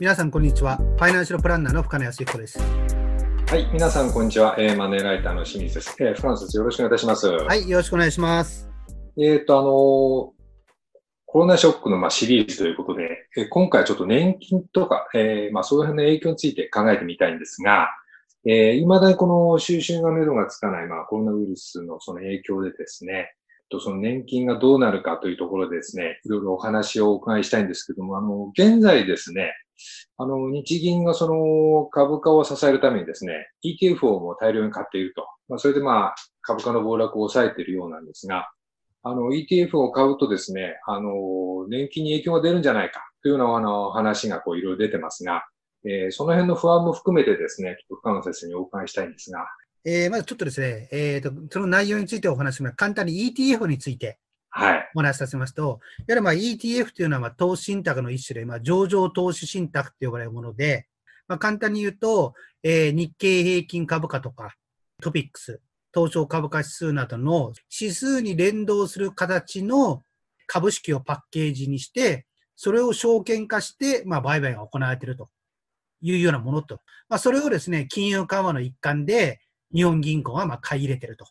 皆さん、こんにちは。ファイナンシャルプランナーの深野康彦です。はい、皆さん、こんにちは。えー、マネーライターの清水です。えー、深野先生、よろしくお願いいたします。ははい、よろしくお願いします。えっ、と、あのーコロナショックの、まあ、シリーズということで、えー今回はちょっと年金とか、えーまあ、そういう辺の影響について考えてみたいんですが、えー、未だにこの収集が目処がつかない、まあ、コロナウイルスのその影響でですね、とその年金がどうなるかというところでですね、いろいろお話をお伺いしたいんですけども、あの、現在ですね、あの、日銀がその株価を支えるためにですね、ETF をも大量に買っていると。まあ、それでまあ、株価の暴落を抑えているようなんですが、あの、ETF を買うとですね、あの、年金に影響が出るんじゃないかというようなあの話がこういろいろ出てますが、えーその辺の不安も含めてですね、ちょっと深野先生にお伺いしたいんですが、えーまずちょっとですね、えーと、その内容についてお話します。簡単に ETF についてはい。お話しさせますと、やはりまあ ETF というのはまあ投資信託の一種で、まあ、上場投資信託と呼ばれるもので、まあ、簡単に言うと、えー日経平均株価とか、トピックス、東証株価指数などの指数に連動する形の株式をパッケージにして、それを証券化して、まあ、売買が行われているというようなものと、まあ、それをですね、金融緩和の一環で、日本銀行がまあ買い入れていると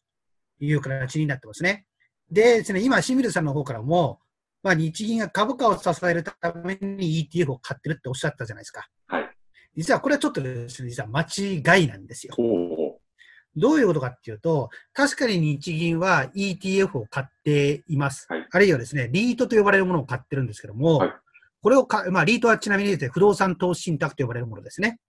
いう形になってますね。でですね、今、清水さんの方からも、まあ、日銀が株価を支えるために ETF を買ってるっておっしゃったじゃないですか。はい。実はこれはちょっとですね、実は間違いなんですよ。ほう。どういうことかっていうと、確かに日銀は ETF を買っています。はいあるいはですね、リートと呼ばれるものを買ってるんですけども、はいこれをか、まあ、リートはちなみにですね、不動産投資信託と呼ばれるものですね。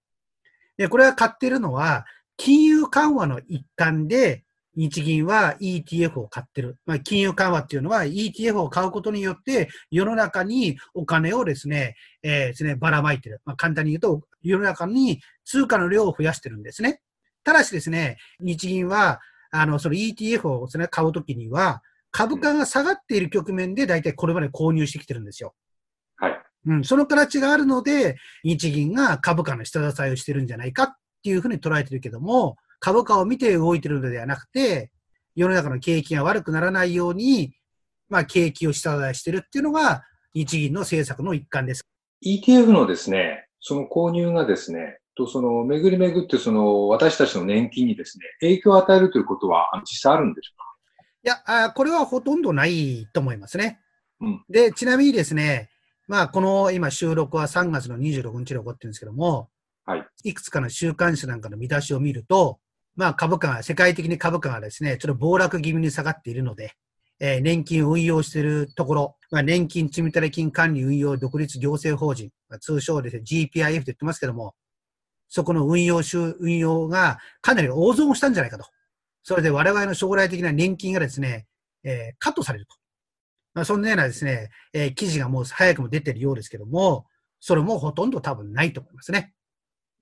で、これは買ってるのは、金融緩和の一環で、日銀は ETF を買ってる。まあ、金融緩和っていうのは ETF を買うことによって、世の中にお金をですね、えーですね、ばらまいてる。まあ、簡単に言うと、世の中に通貨の量を増やしてるんですね。ただしですね、日銀は、あの、その ETF をですね、買うときには、株価が下がっている局面で大体これまで購入してきてるんですよ。はい。うん、その形があるので、日銀が株価の下支えをしてるんじゃないかっていうふうに捉えてるけども、株価を見て動いてるのではなくて、世の中の景気が悪くならないように、まあ、景気を下支えしてるっていうのが、日銀の政策の一環です。ETF のですね、その購入がですね、とその巡り巡ってその私たちの年金にですね、影響を与えるということはあ実際あるんでしょいや、あーこれはほとんどないと思いますね。うんで、ちなみにですね、まあ、この今収録は3月の26日に起こってるんですけども、はい。いくつかの週刊誌なんかの見出しを見ると、まあ株価が、世界的に株価がですね、ちょっと暴落気味に下がっているので、えー年金を運用しているところ、まあ、年金積立金管理運用独立行政法人、まあ通称ですね、GPIF と言ってますけども、そこの運用収、運用がかなり大損をしたんじゃないかと。それで我々の将来的な年金がですね、えーカットされると。まあ、そんなようなですね、えー記事がもう早くも出てるようですけども、それもほとんど多分ないと思いますね。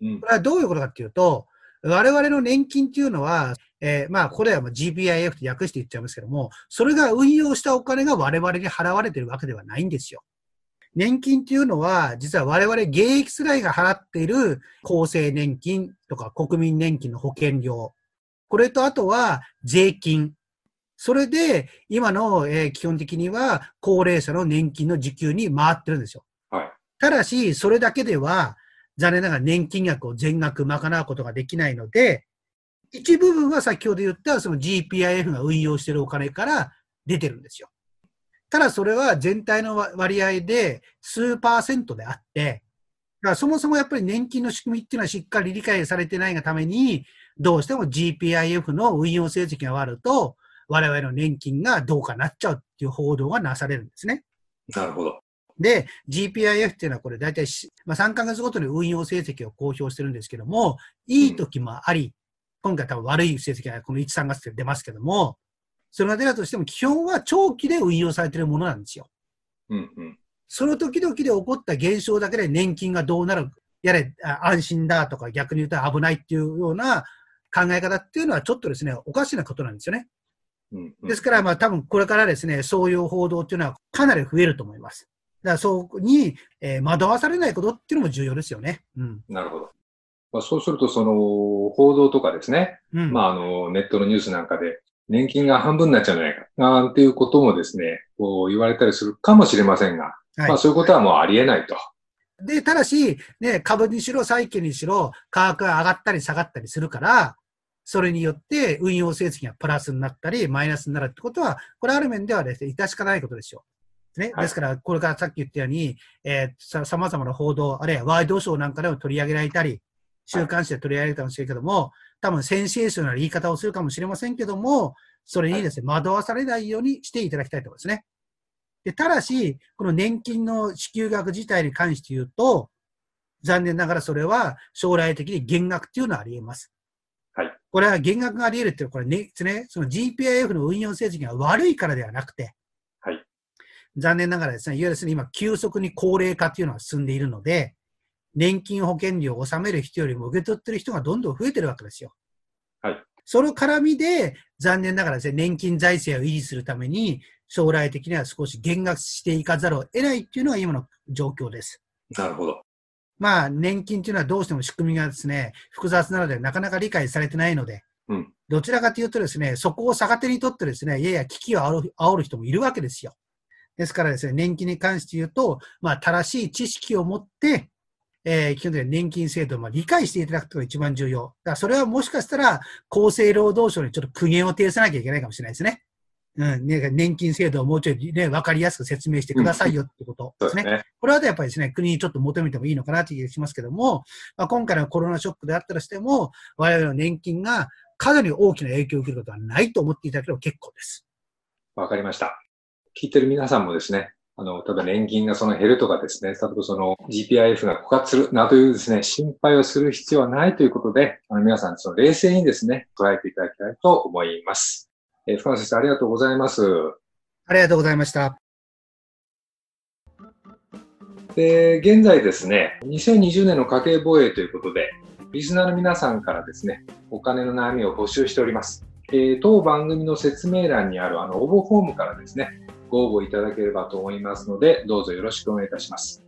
うんこ。れはどういうことかっていうと、我々の年金っていうのは、えーまあ、これは GPIF と訳して言っちゃいますけども、それが運用したお金が我々に払われてるわけではないんですよ。年金っていうのは、実は我々現役世代が払っている厚生年金とか国民年金の保険料。これとあとは税金。それで、今の、えー基本的には高齢者の年金の受給に回ってるんですよ。はい。ただし、それだけでは、残念ながら年金額を全額賄うことができないので、一部分は先ほど言ったその GPIF が運用しているお金から出てるんですよ。ただそれは全体の割合で数パーセントであって、だからそもそもやっぱり年金の仕組みっていうのはしっかり理解されてないがために、どうしても GPIF の運用成績が悪ると、我々の年金がどうかなっちゃうっていう報道がなされるんですね。なるほど。で、GPIF っていうのはこれ大体し、まあ、3ヶ月ごとに運用成績を公表してるんですけども、いい時もあり、今回多分悪い成績がこの1、3月で出ますけども、それが出たとしても基本は長期で運用されているものなんですよ。うんうん。その時々で起こった現象だけで年金がどうなる、やれ、あ安心だとか逆に言うと危ないっていうような考え方っていうのはちょっとですね、おかしなことなんですよね。うんうんですから、まあ多分これからですね、そういう報道っていうのはかなり増えると思います。だからそこに、えー惑わされないことっていうのも重要ですよね。うん。なるほど。まあ、そうすると、その、報道とかですね、うん。まあ、あの、ネットのニュースなんかで、年金が半分になっちゃうんじゃないか、なんていうこともですね、こう言われたりするかもしれませんが、はいまあ、そういうことはもうありえないと。で、ただし、ね、株にしろ債券にしろ価格が上がったり下がったりするから、それによって運用成績がプラスになったり、マイナスになるってことは、これある面ではですね、致しかないことですよ。ね。ですから、これからさっき言ったように、えー、さまざまな報道、あるいはワイドショーなんかでも取り上げられたり、週刊誌で取り上げられたかもしれないけども、多分センセーショナルな言い方をするかもしれませんけども、それにですね、惑わされないようにしていただきたいところですね。で、ただし、この年金の支給額自体に関して言うと、残念ながらそれは将来的に減額っていうのはあり得ます。はい。これは減額があり得るっていうのは、これね、その GPIF の運用成績が悪いからではなくて、はい。残念ながらですね、いわゆるですね、今、急速に高齢化っていうのが進んでいるので、年金保険料を納める人よりも受け取ってる人がどんどん増えてるわけですよ。はい。その絡みで、残念ながらですね、年金財政を維持するために、将来的には少し減額していかざるを得ないっていうのが今の状況です。なるほど。まあ、年金っていうのはどうしても仕組みがですね、複雑なのでなかなか理解されてないので、うん、どちらかというとですね、そこを逆手にとってですね、やや危機を煽る煽る人もいるわけですよ。ですからですね、年金に関して言うと、まあ、正しい知識を持って、えー、基本的に年金制度を理解していただくことが一番重要。だからそれはもしかしたら、厚生労働省にちょっと苦言を呈さなきゃいけないかもしれないですね。うん、ね、年金制度をもうちょいね、わかりやすく説明してくださいよってことですね。うん、すねこれはやっぱりですね、国にちょっと求めてもいいのかなという気がしますけども、まあ、今回のコロナショックであったとしても、我々の年金がかなり大きな影響を受けることはないと思っていただければ結構です。わかりました。聞いてる皆さんもですね、あの、例えば年金がその減るとかですね、例えばその GPIF が枯渇するなどいうですね、心配をする必要はないということで、あの皆さんその冷静にですね、捉えていただきたいと思います。えー、深野先生、ありがとうございます。ありがとうございました。で、現在ですね、2020年の家計防衛ということで、リスナーの皆さんからですね、お金の悩みを募集しております。えー、当番組の説明欄にあるあの応募フォームからですね、ご応募いただければと思いますので、どうぞよろしくお願いいたします。